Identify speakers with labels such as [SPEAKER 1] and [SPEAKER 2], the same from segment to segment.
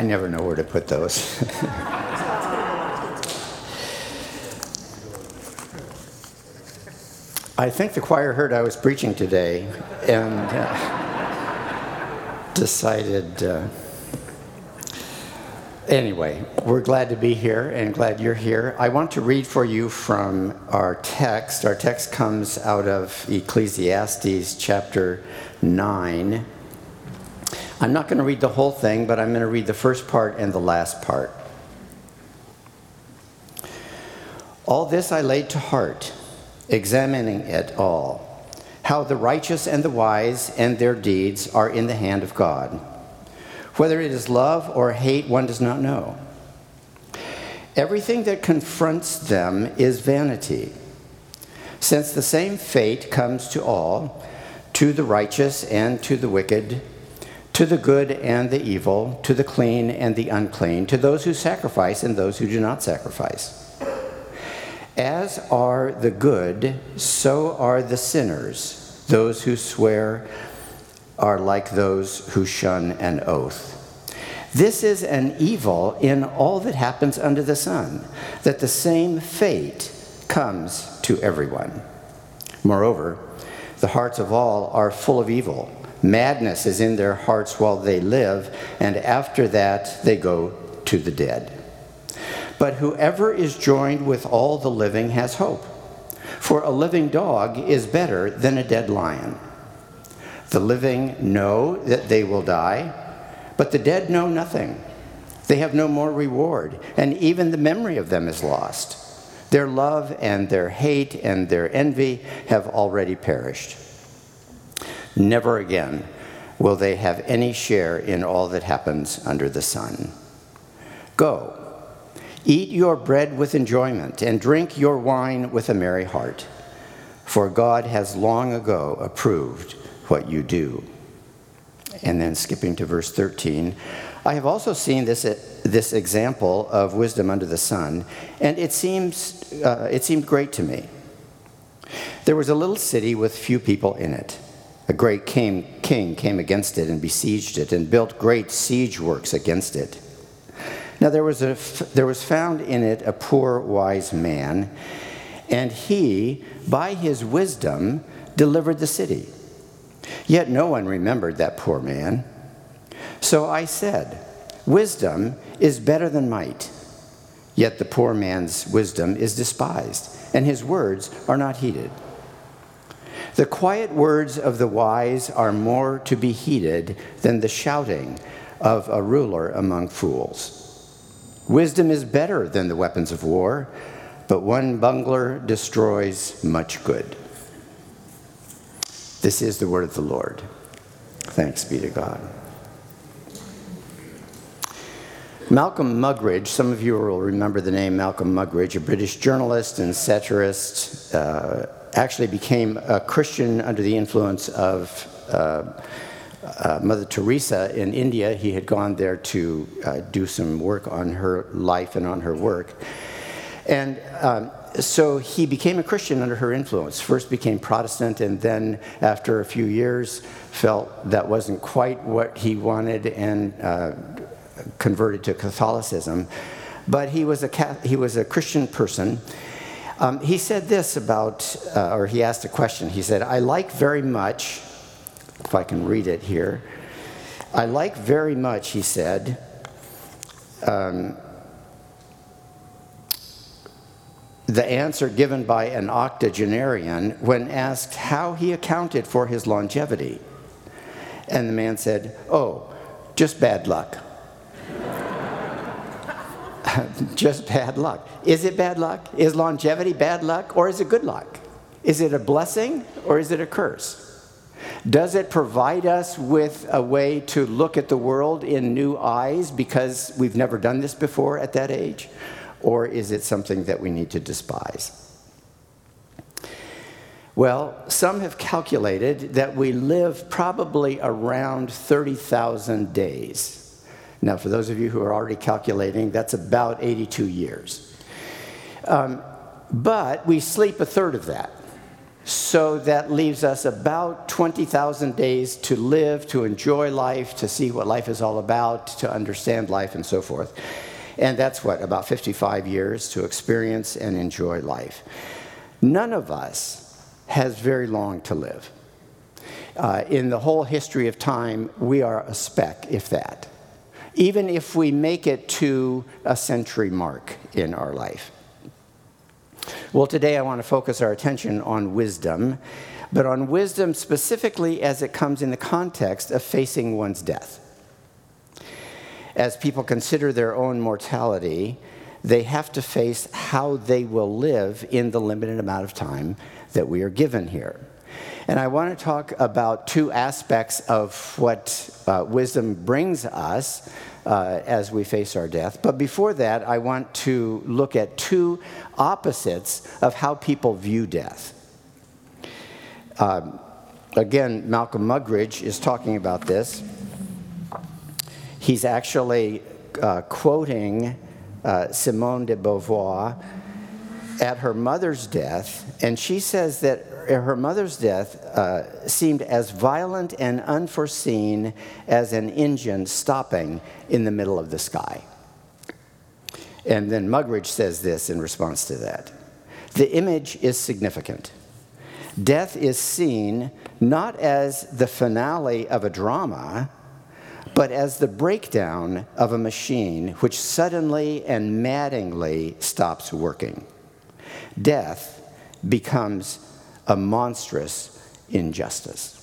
[SPEAKER 1] I never know where to put those. I think the choir heard I was preaching today and uh, decided. Uh, anyway, we're glad to be here and glad you're here. I want to read for you from our text. Our text comes out of Ecclesiastes chapter 9. I'm not going to read the whole thing, but I'm going to read the first part and the last part. All this I laid to heart examining it all, how the righteous and the wise and their deeds are in the hand of God. Whether it is love or hate, one does not know. Everything that confronts them is vanity, since the same fate comes to all, to the righteous and to the wicked, to the good and the evil, to the clean and the unclean, to those who sacrifice and those who do not sacrifice. As are the good, so are the sinners. Those who swear are like those who shun an oath. This is an evil in all that happens under the sun, that the same fate comes to everyone. Moreover, the hearts of all are full of evil. Madness is in their hearts while they live, and after that they go to the dead. But whoever is joined with all the living has hope. For a living dog is better than a dead lion. The living know that they will die, but the dead know nothing. They have no more reward, and even the memory of them is lost. Their love and their hate and their envy have already perished. Never again will they have any share in all that happens under the sun. Go Eat your bread with enjoyment, and drink your wine with a merry heart, for God has long ago approved what you do. And then skipping to verse 13, I have also seen this, this example of wisdom under the sun, and it, seems, uh, it seemed great to me. There was a little city with few people in it. A great king, king came against it and besieged it, and built great siege works against it. Now there was, a, there was found in it a poor wise man, and he, by his wisdom, delivered the city. Yet no one remembered that poor man. So I said, Wisdom is better than might. Yet the poor man's wisdom is despised, and his words are not heeded. The quiet words of the wise are more to be heeded than the shouting of a ruler among fools. Wisdom is better than the weapons of war, but one bungler destroys much good. This is the word of the Lord. Thanks be to God. Malcolm Muggeridge, some of you will remember the name Malcolm Muggeridge, a British journalist and satirist, uh, actually became a Christian under the influence of uh, uh, Mother Teresa in India. He had gone there to uh, do some work on her life and on her work. And um, so he became a Christian under her influence. First became Protestant, and then after a few years, felt that wasn't quite what he wanted and uh, converted to Catholicism. But he was a, he was a Christian person. Um, he said this about, uh, or he asked a question. He said, I like very much if I can read it here. I like very much, he said, um, the answer given by an octogenarian when asked how he accounted for his longevity. And the man said, Oh, just bad luck. just bad luck. Is it bad luck? Is longevity bad luck or is it good luck? Is it a blessing or is it a curse? Does it provide us with a way to look at the world in new eyes because we've never done this before at that age? Or is it something that we need to despise? Well, some have calculated that we live probably around 30,000 days. Now, for those of you who are already calculating, that's about 82 years. Um, but we sleep a third of that. So that leaves us about 20,000 days to live, to enjoy life, to see what life is all about, to understand life, and so forth. And that's what, about 55 years to experience and enjoy life. None of us has very long to live. Uh, in the whole history of time, we are a speck, if that, even if we make it to a century mark in our life. Well, today I want to focus our attention on wisdom, but on wisdom specifically as it comes in the context of facing one's death. As people consider their own mortality, they have to face how they will live in the limited amount of time that we are given here. And I want to talk about two aspects of what uh, wisdom brings us uh, as we face our death. But before that, I want to look at two opposites of how people view death. Um, again, Malcolm Muggeridge is talking about this. He's actually uh, quoting uh, Simone de Beauvoir at her mother's death, and she says that her mother's death uh, seemed as violent and unforeseen as an engine stopping in the middle of the sky. And then Muggeridge says this in response to that The image is significant. Death is seen not as the finale of a drama, but as the breakdown of a machine which suddenly and maddeningly stops working. Death becomes a monstrous injustice.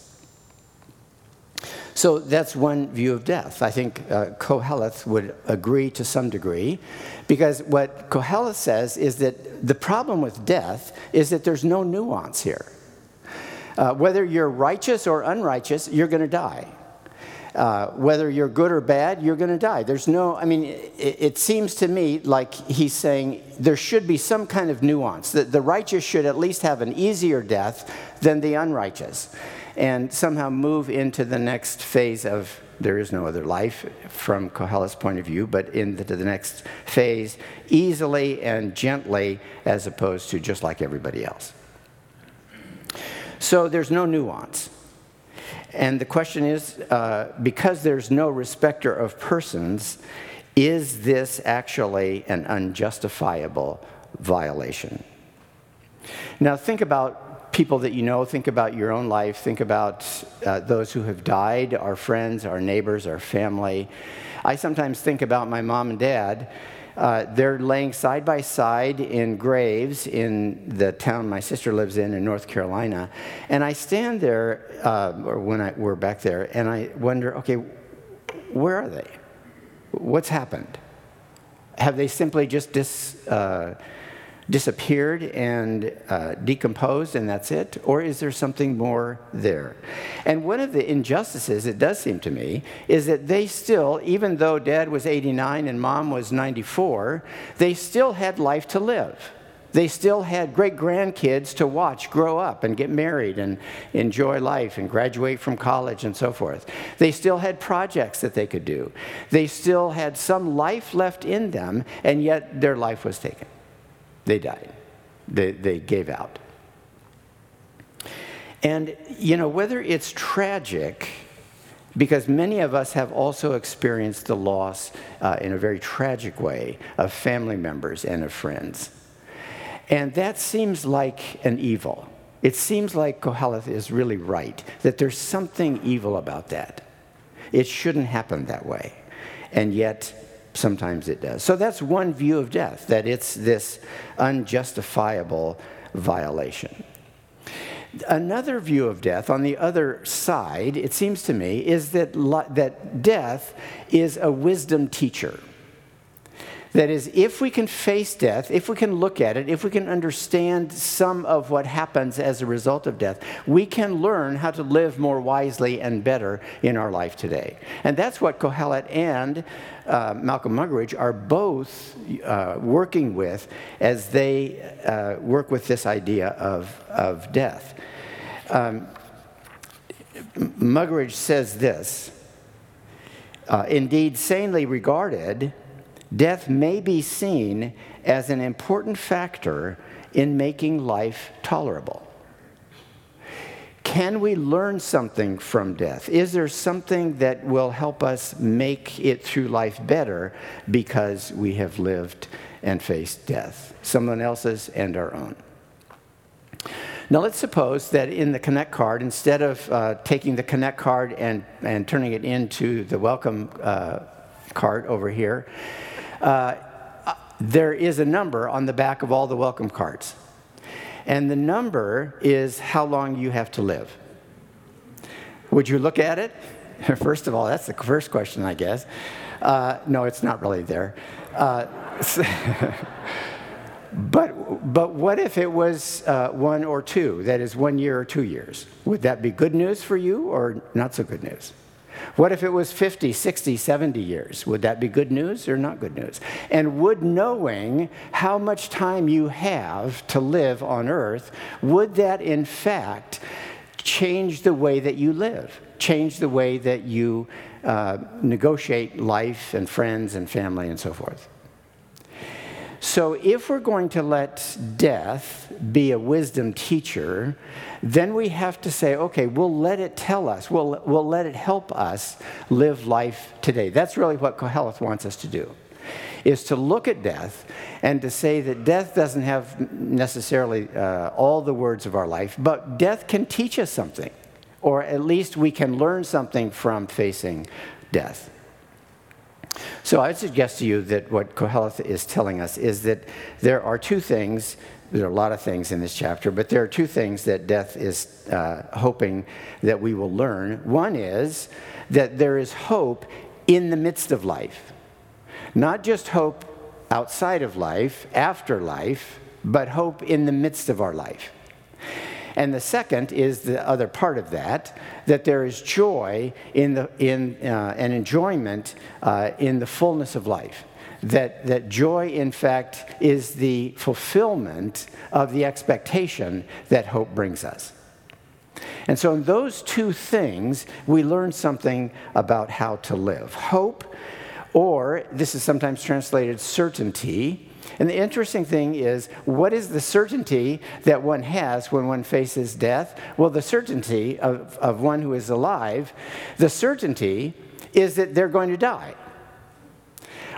[SPEAKER 1] So that's one view of death. I think uh, Koheleth would agree to some degree, because what Koheleth says is that the problem with death is that there's no nuance here. Uh, whether you're righteous or unrighteous, you're going to die. Uh, whether you're good or bad, you're going to die. There's no, I mean, it, it, seems to me like he's saying there should be some kind of nuance, that the righteous should at least have an easier death than the unrighteous, and somehow move into the next phase of there is no other life from Koheleth's point of view, but into the next phase easily and gently as opposed to just like everybody else. So there's no nuance. And the question is uh, because there's no respecter of persons, is this actually an unjustifiable violation? Now, think about people that you know, think about your own life, think about uh, those who have died, our friends, our neighbors, our family. I sometimes think about my mom and dad uh, they're laying side by side in graves in the town my sister lives in in North Carolina. And I stand there, uh, or when I, we're back there, and I wonder okay, where are they? What's happened? Have they simply just dis, uh, disappeared and uh, decomposed and that's it? Or is there something more there? And one of the injustices, it does seem to me, is that they still, even though dad was 89 and mom was 94, they still had life to live. They still had great grandkids to watch grow up and get married and enjoy life and graduate from college and so forth. They still had projects that they could do. They still had some life left in them, and yet their life was taken. They died. They, they gave out. And, you know, whether it's tragic, because many of us have also experienced the loss uh, in a very tragic way of family members and of friends. And that seems like an evil. It seems like Koheleth is really right, that there's something evil about that. It shouldn't happen that way. And yet, sometimes it does. So that's one view of death, that it's this unjustifiable violation. Another view of death, on the other side, it seems to me, is that, that death is a wisdom teacher. That is, if we can face death, if we can look at it, if we can understand some of what happens as a result of death, we can learn how to live more wisely and better in our life today. And that's what Kohelet and uh, Malcolm Muggeridge are both uh, working with as they uh, work with this idea of, of death. Um, Muggeridge says this uh, Indeed, sanely regarded, death may be seen as an important factor in making life tolerable. can we learn something from death? Is there something that will help us make it through life better because we have lived and faced death, someone else's and our own? Now, let's suppose that in the Connect card, instead of uh, taking the Connect card and, and turning it into the welcome uh, card over here, uh, there is a number on the back of all the welcome cards. And the number is how long you have to live. Would you look at it? First of all, that's the first question, I guess. Uh, no, it's not really there. Uh, but, but what if it was uh, one or two? That is, one year or two years. Would that be good news for you or not so good news? What if it was 50, 60, 70 years? Would that be good news or not good news? And would knowing how much time you have to live on earth, would that in fact change the way that you live, change the way that you uh, negotiate life and friends and family and so forth? So, if we're going to let death be a wisdom teacher, then we have to say, okay, we'll let it tell us, we'll, we'll let it help us live life today. That's really what Koheleth wants us to do, is to look at death and to say that death doesn't have necessarily uh, all the words of our life, but death can teach us something, or at least we can learn something from facing death. So I suggest to you that what Koheleth is telling us is that there are two things, there are a lot of things in this chapter, but there are two things that death is uh, hoping that we will learn. One is that there is hope in the midst of life, not just hope outside of life, after life, but hope in the midst of our life. And the second is the other part of that, that there is joy in, the, in uh, and enjoyment uh, in the fullness of life. That, that joy, in fact, is the fulfillment of the expectation that hope brings us. And so, in those two things, we learn something about how to live. Hope, or this is sometimes translated certainty, and the interesting thing is, what is the certainty that one has when one faces death? Well, the certainty of, of one who is alive, the certainty is that they're going to die.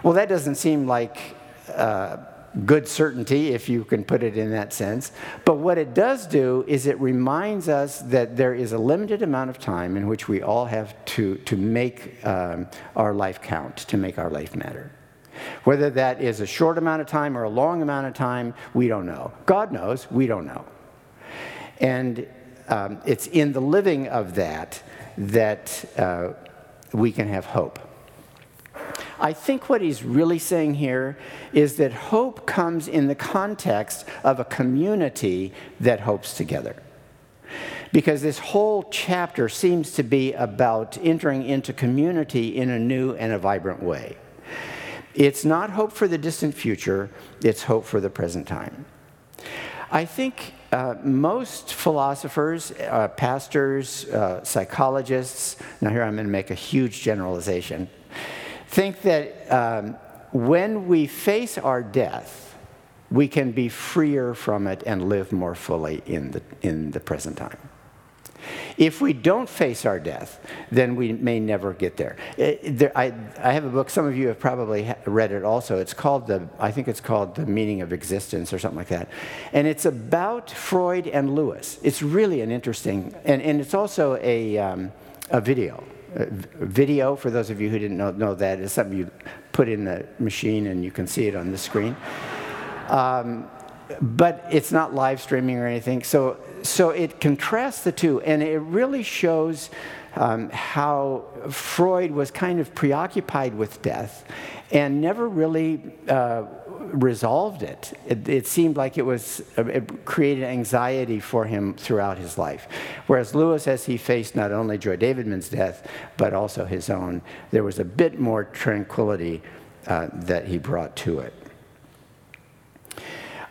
[SPEAKER 1] Well, that doesn't seem like uh, good certainty, if you can put it in that sense. But what it does do is it reminds us that there is a limited amount of time in which we all have to, to make um, our life count, to make our life matter. Whether that is a short amount of time or a long amount of time, we don't know. God knows, we don't know. And um, it's in the living of that that uh, we can have hope. I think what he's really saying here is that hope comes in the context of a community that hopes together. Because this whole chapter seems to be about entering into community in a new and a vibrant way. It's not hope for the distant future, it's hope for the present time. I think uh, most philosophers, uh, pastors, uh, psychologists, now here I'm going to make a huge generalization, think that um, when we face our death, we can be freer from it and live more fully in the, in the present time. If we don't face our death, then we may never get there. It, uh, there I, I, have a book, some of you have probably read it also. It's called the, I think it's called The Meaning of Existence or something like that. And it's about Freud and Lewis. It's really an interesting, and, and it's also a, um, a video. A video, for those of you who didn't know, know that, is something you put in the machine and you can see it on the screen. Um, but it's not live streaming or anything. So, so it contrasts the two, and it really shows um, how Freud was kind of preoccupied with death and never really uh, resolved it. it. it. seemed like it was it created anxiety for him throughout his life. Whereas Lewis, as he faced not only Joy Davidman's death but also his own, there was a bit more tranquility uh, that he brought to it.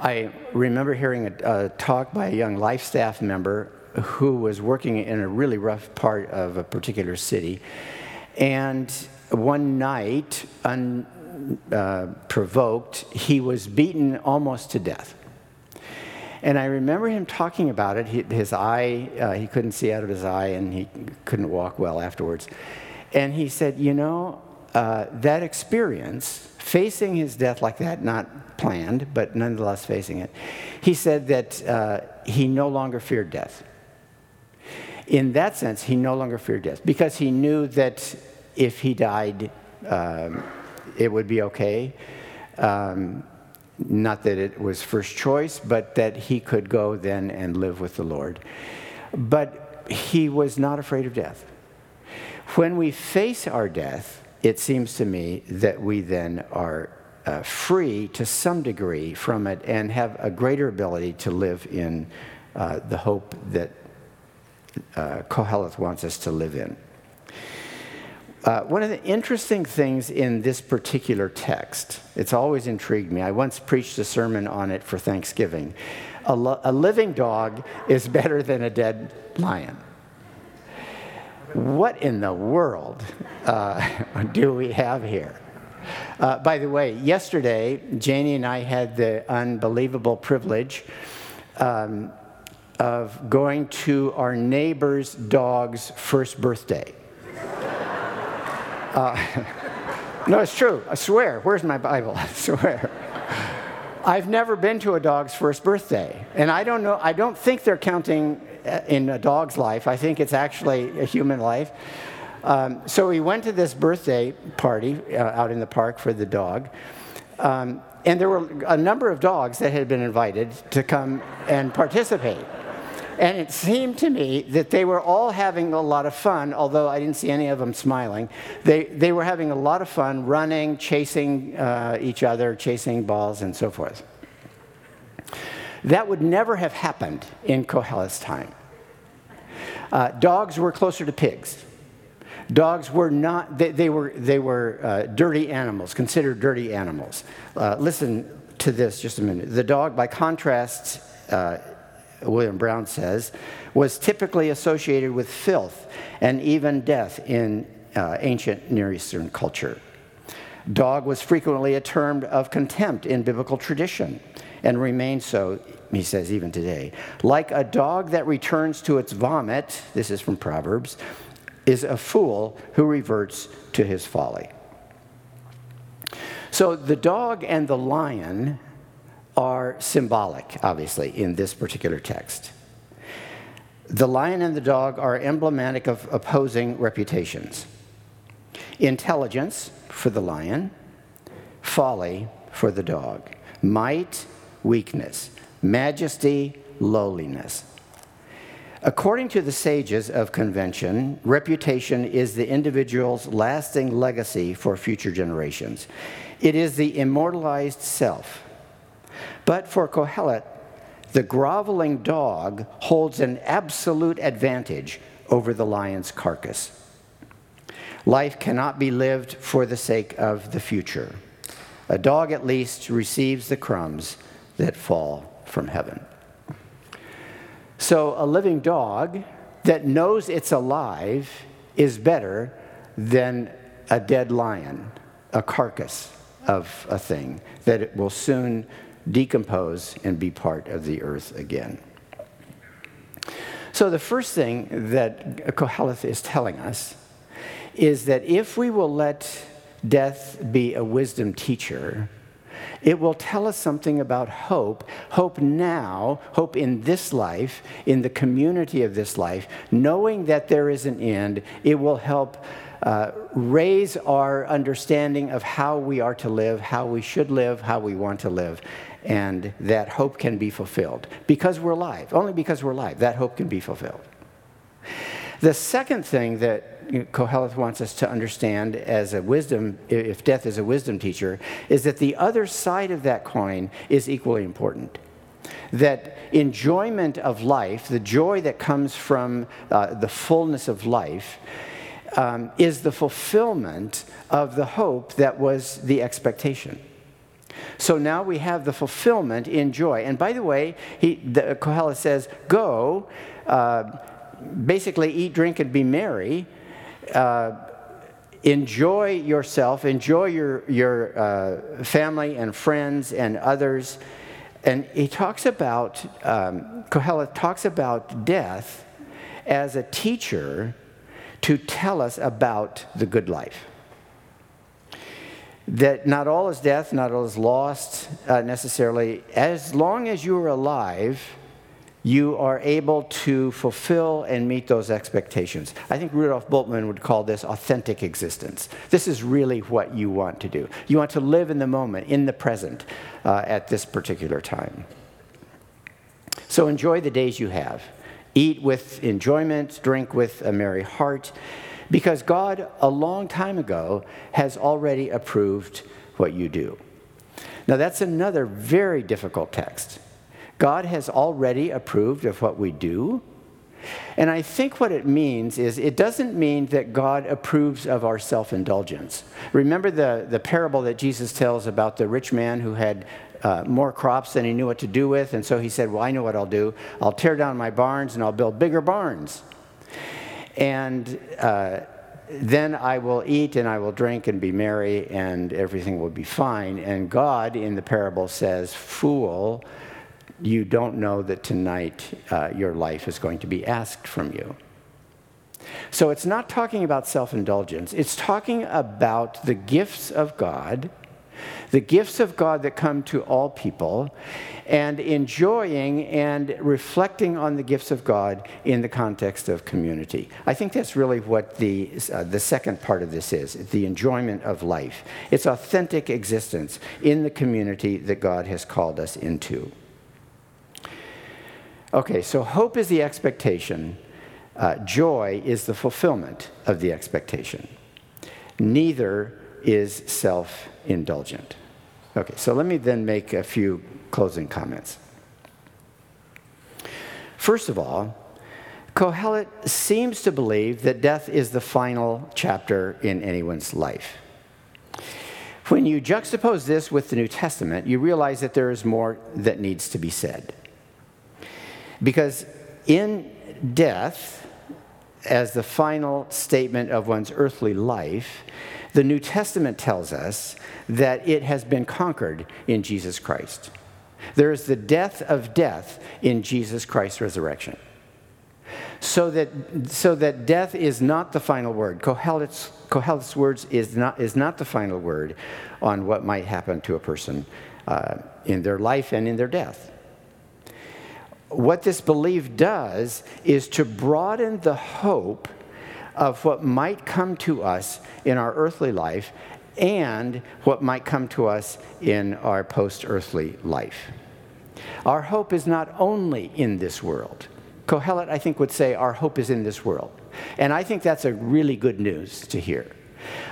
[SPEAKER 1] I remember hearing a, a talk by a young life staff member who was working in a really rough part of a particular city. And one night, unprovoked, uh, he was beaten almost to death. And I remember him talking about it. He, his eye, uh, he couldn't see out of his eye, and he couldn't walk well afterwards. And he said, You know, uh, that experience, facing his death like that, not planned, but nonetheless facing it, he said that uh, he no longer feared death. In that sense, he no longer feared death because he knew that if he died, um, it would be okay. Um, not that it was first choice, but that he could go then and live with the Lord. But he was not afraid of death. When we face our death, it seems to me that we then are uh, free to some degree from it and have a greater ability to live in uh, the hope that uh, Koheleth wants us to live in. Uh, one of the interesting things in this particular text, it's always intrigued me. I once preached a sermon on it for Thanksgiving. A, lo- a living dog is better than a dead lion. What in the world uh, do we have here? Uh, by the way, yesterday, Janie and I had the unbelievable privilege um, of going to our neighbor's dog's first birthday. Uh, no, it's true. I swear. Where's my Bible? I swear. I've never been to a dog's first birthday, and I don't know. I don't think they're counting in a dog's life. I think it's actually a human life. Um, so we went to this birthday party uh, out in the park for the dog, um, and there were a number of dogs that had been invited to come and participate. And it seemed to me that they were all having a lot of fun, although I didn't see any of them smiling. They, they were having a lot of fun running, chasing uh, each other, chasing balls, and so forth. That would never have happened in Koheleth's time. Uh, dogs were closer to pigs. Dogs were not, they, they were, they were uh, dirty animals, considered dirty animals. Uh, listen to this just a minute. The dog, by contrast, uh, William Brown says, was typically associated with filth and even death in uh, ancient Near Eastern culture. Dog was frequently a term of contempt in biblical tradition and remains so, he says, even today. Like a dog that returns to its vomit, this is from Proverbs, is a fool who reverts to his folly. So the dog and the lion are symbolic, obviously, in this particular text. The lion and the dog are emblematic of opposing reputations intelligence for the lion, folly for the dog, might, weakness, majesty, lowliness. According to the sages of convention, reputation is the individual's lasting legacy for future generations. It is the immortalized self but for Kohelet, the groveling dog holds an absolute advantage over the lion's carcass. Life cannot be lived for the sake of the future. A dog, at least, receives the crumbs that fall from heaven. So, a living dog that knows it's alive is better than a dead lion, a carcass of a thing that it will soon decompose and be part of the earth again. So, the first thing that Koheleth is telling us is that if we will let death be a wisdom teacher, it will tell us something about hope, hope now, hope in this life, in the community of this life, knowing that there is an end. It will help uh, raise our understanding of how we are to live, how we should live, how we want to live, and that hope can be fulfilled because we're alive. Only because we're alive, that hope can be fulfilled. The second thing that Koheleth wants us to understand as a wisdom, if death is a wisdom teacher, is that the other side of that coin is equally important. That enjoyment of life, the joy that comes from uh, the fullness of life, um, is the fulfillment of the hope that was the expectation. So now we have the fulfillment in joy. And by the way, he, the, says, Go, uh, basically eat, drink, and be merry. Uh, enjoy yourself, enjoy your, your uh, family and friends and others. And he talks about, um, Kohelet talks about death as a teacher to tell us about the good life. That not all is death, not all is lost uh, necessarily. As long as you are alive, you are able to fulfill and meet those expectations. I think Rudolf Bultmann would call this authentic existence. This is really what you want to do. You want to live in the moment, in the present, uh, at this particular time. So enjoy the days you have. Eat with enjoyment, drink with a merry heart, because God, a long time ago, has already approved what you do. Now, that's another very difficult text. God has already approved of what we do. And I think what it means is it doesn't mean that God approves of our self indulgence. Remember the, the parable that Jesus tells about the rich man who had uh, more crops than he knew what to do with. And so he said, Well, I know what I'll do. I'll tear down my barns and I'll build bigger barns. And uh, then I will eat and I will drink and be merry and everything will be fine. And God in the parable says, Fool you don't know that tonight uh, your life is going to be asked from you. So it's not talking about self indulgence, it's talking about the gifts of God, the gifts of God that come to all people, and enjoying and reflecting on the gifts of God in the context of community. I think that's really what the, uh, the second part of this is the enjoyment of life. It's authentic existence in the community that God has called us into. Okay, so hope is the expectation, uh, joy is the fulfillment of the expectation. Neither is self indulgent. Okay, so let me then make a few closing comments. First of all, Kohelet seems to believe that death is the final chapter in anyone's life. When you juxtapose this with the New Testament, you realize that there is more that needs to be said. Because in death, as the final statement of one's earthly life, the New Testament tells us that it has been conquered in Jesus Christ. There is the death of death in Jesus Christ's resurrection. So that, so that death is not the final word. Kohelet's, words is not, is not the final word on what might happen to a person uh, in their life and in their death what this belief does is to broaden the hope of what might come to us in our earthly life and what might come to us in our post earthly life. Our hope is not only in this world. Kohelet, I think, would say our hope is in this world. And I think that's a really good news to hear.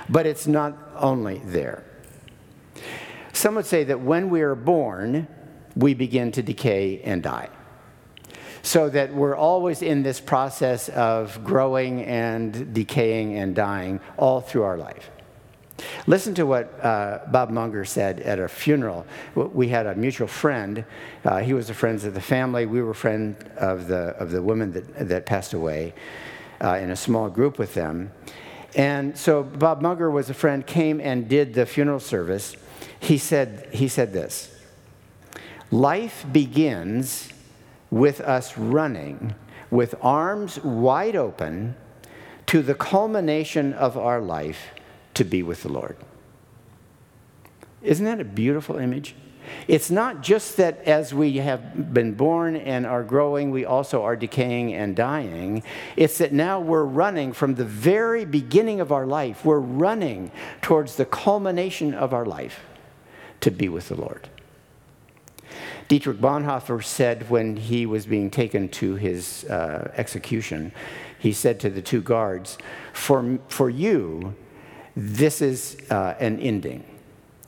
[SPEAKER 1] But it's not only there. Some would say that when we are born, we begin to decay and die so that we're always in this process of growing and decaying and dying all through our life. Listen to what uh, Bob Munger said at a funeral. We had a mutual friend. Uh, he was a friend of the family. We were friends of the, of the woman that, that passed away uh, in a small group with them. And so Bob Munger was a friend, came and did the funeral service. He said, he said this Life begins with us running with arms wide open to the culmination of our life to be with the Lord. Isn't that a beautiful image? It's not just that as we have been born and are growing, we also are decaying and dying. It's that now we're running from the very beginning of our life, we're running towards the culmination of our life to be with the Lord. Dietrich Bonhoeffer said when he was being taken to his uh, execution, he said to the two guards, For, for you, this is uh, an ending.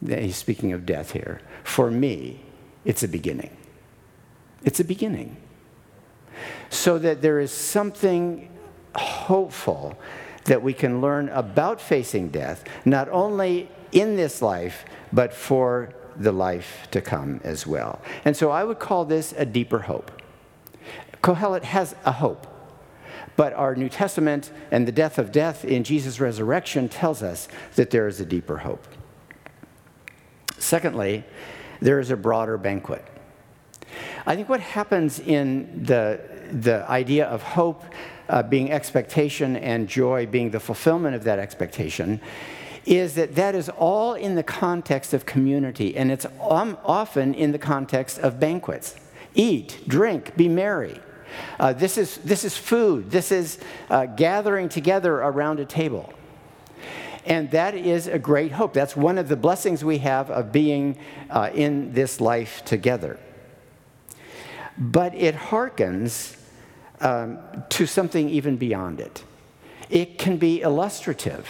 [SPEAKER 1] He's speaking of death here. For me, it's a beginning. It's a beginning. So that there is something hopeful that we can learn about facing death, not only in this life, but for the life to come as well. And so I would call this a deeper hope. Kohelet has a hope, but our New Testament and the death of death in Jesus' resurrection tells us that there is a deeper hope. Secondly, there is a broader banquet. I think what happens in the, the idea of hope uh, being expectation and joy being the fulfillment of that expectation is that that is all in the context of community, and it's often in the context of banquets. Eat, drink, be merry. Uh, this, is, this is food. This is uh, gathering together around a table. And that is a great hope. That's one of the blessings we have of being uh, in this life together. But it hearkens um, to something even beyond it. It can be illustrative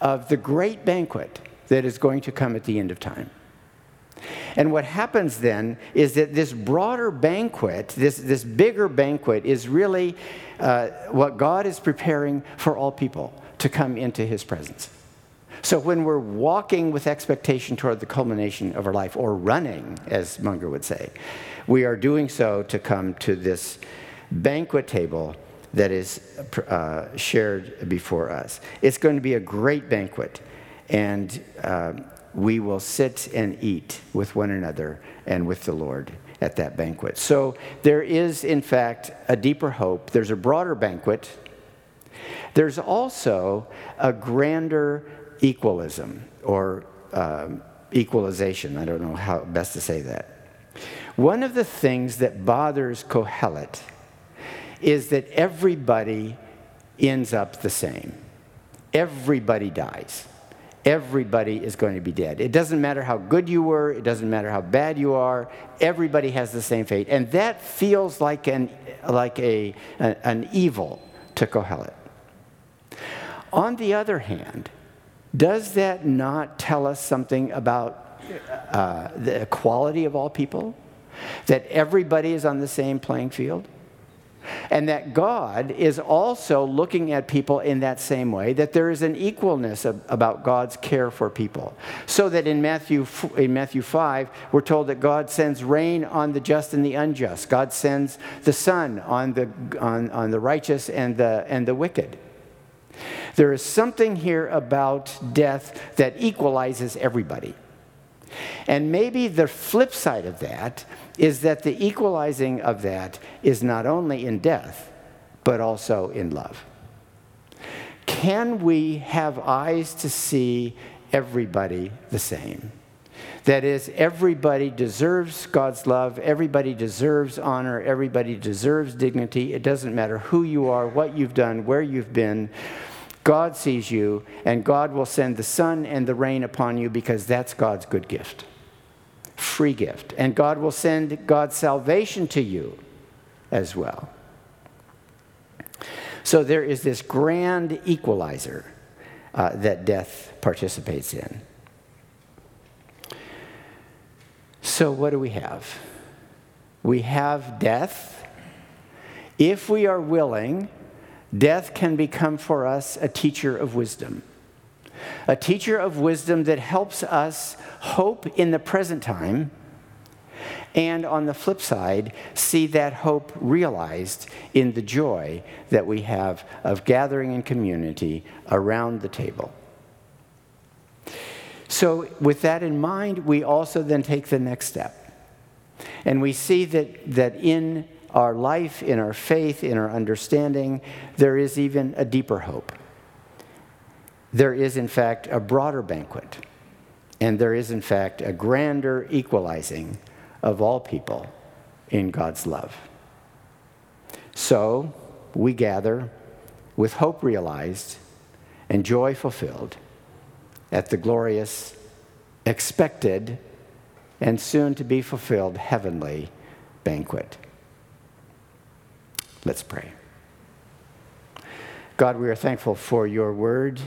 [SPEAKER 1] of the great banquet that is going to come at the end of time. And what happens then is that this broader banquet, this, this bigger banquet, is really uh, what God is preparing for all people to come into his presence. So when we're walking with expectation toward the culmination of our life, or running, as Munger would say, we are doing so to come to this banquet table that is uh, shared before us. It's going to be a great banquet, and uh, we will sit and eat with one another and with the Lord at that banquet. So there is, in fact, a deeper hope. There's a broader banquet. There's also a grander equalism or um, equalization. I don't know how best to say that. One of the things that bothers Kohelet is that everybody ends up the same. Everybody dies. Everybody is going to be dead. It doesn't matter how good you were, it doesn't matter how bad you are, everybody has the same fate. And that feels like an, like a, an evil to Kohelet. On the other hand, does that not tell us something about uh, the equality of all people? That everybody is on the same playing field? And that God is also looking at people in that same way, that there is an equalness of, about God's care for people. So that in Matthew, in Matthew 5, we're told that God sends rain on the just and the unjust. God sends the sun on the, on, on the righteous and the, and the wicked. There is something here about death that equalizes everybody. And maybe the flip side of that is that the equalizing of that is not only in death, but also in love. Can we have eyes to see everybody the same? That is, everybody deserves God's love, everybody deserves honor, everybody deserves dignity. It doesn't matter who you are, what you've done, where you've been. God sees you, and God will send the sun and the rain upon you because that's God's good gift. Free gift. And God will send God's salvation to you as well. So there is this grand equalizer uh, that death participates in. So, what do we have? We have death. If we are willing, Death can become for us a teacher of wisdom, a teacher of wisdom that helps us hope in the present time, and on the flip side, see that hope realized in the joy that we have of gathering in community around the table. So, with that in mind, we also then take the next step. And we see that, that in our life, in our faith, in our understanding, there is even a deeper hope. There is, in fact, a broader banquet, and there is, in fact, a grander equalizing of all people in God's love. So we gather with hope realized and joy fulfilled at the glorious, expected, and soon to be fulfilled heavenly banquet. Let's pray. God, we are thankful for your word.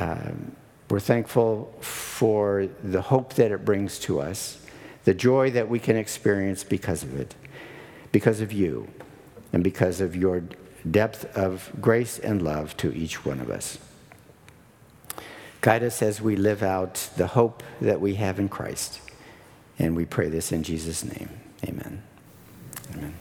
[SPEAKER 1] Um, we're thankful for the hope that it brings to us, the joy that we can experience because of it, because of you, and because of your depth of grace and love to each one of us. Guide us as we live out the hope that we have in Christ. And we pray this in Jesus' name. Amen. Amen.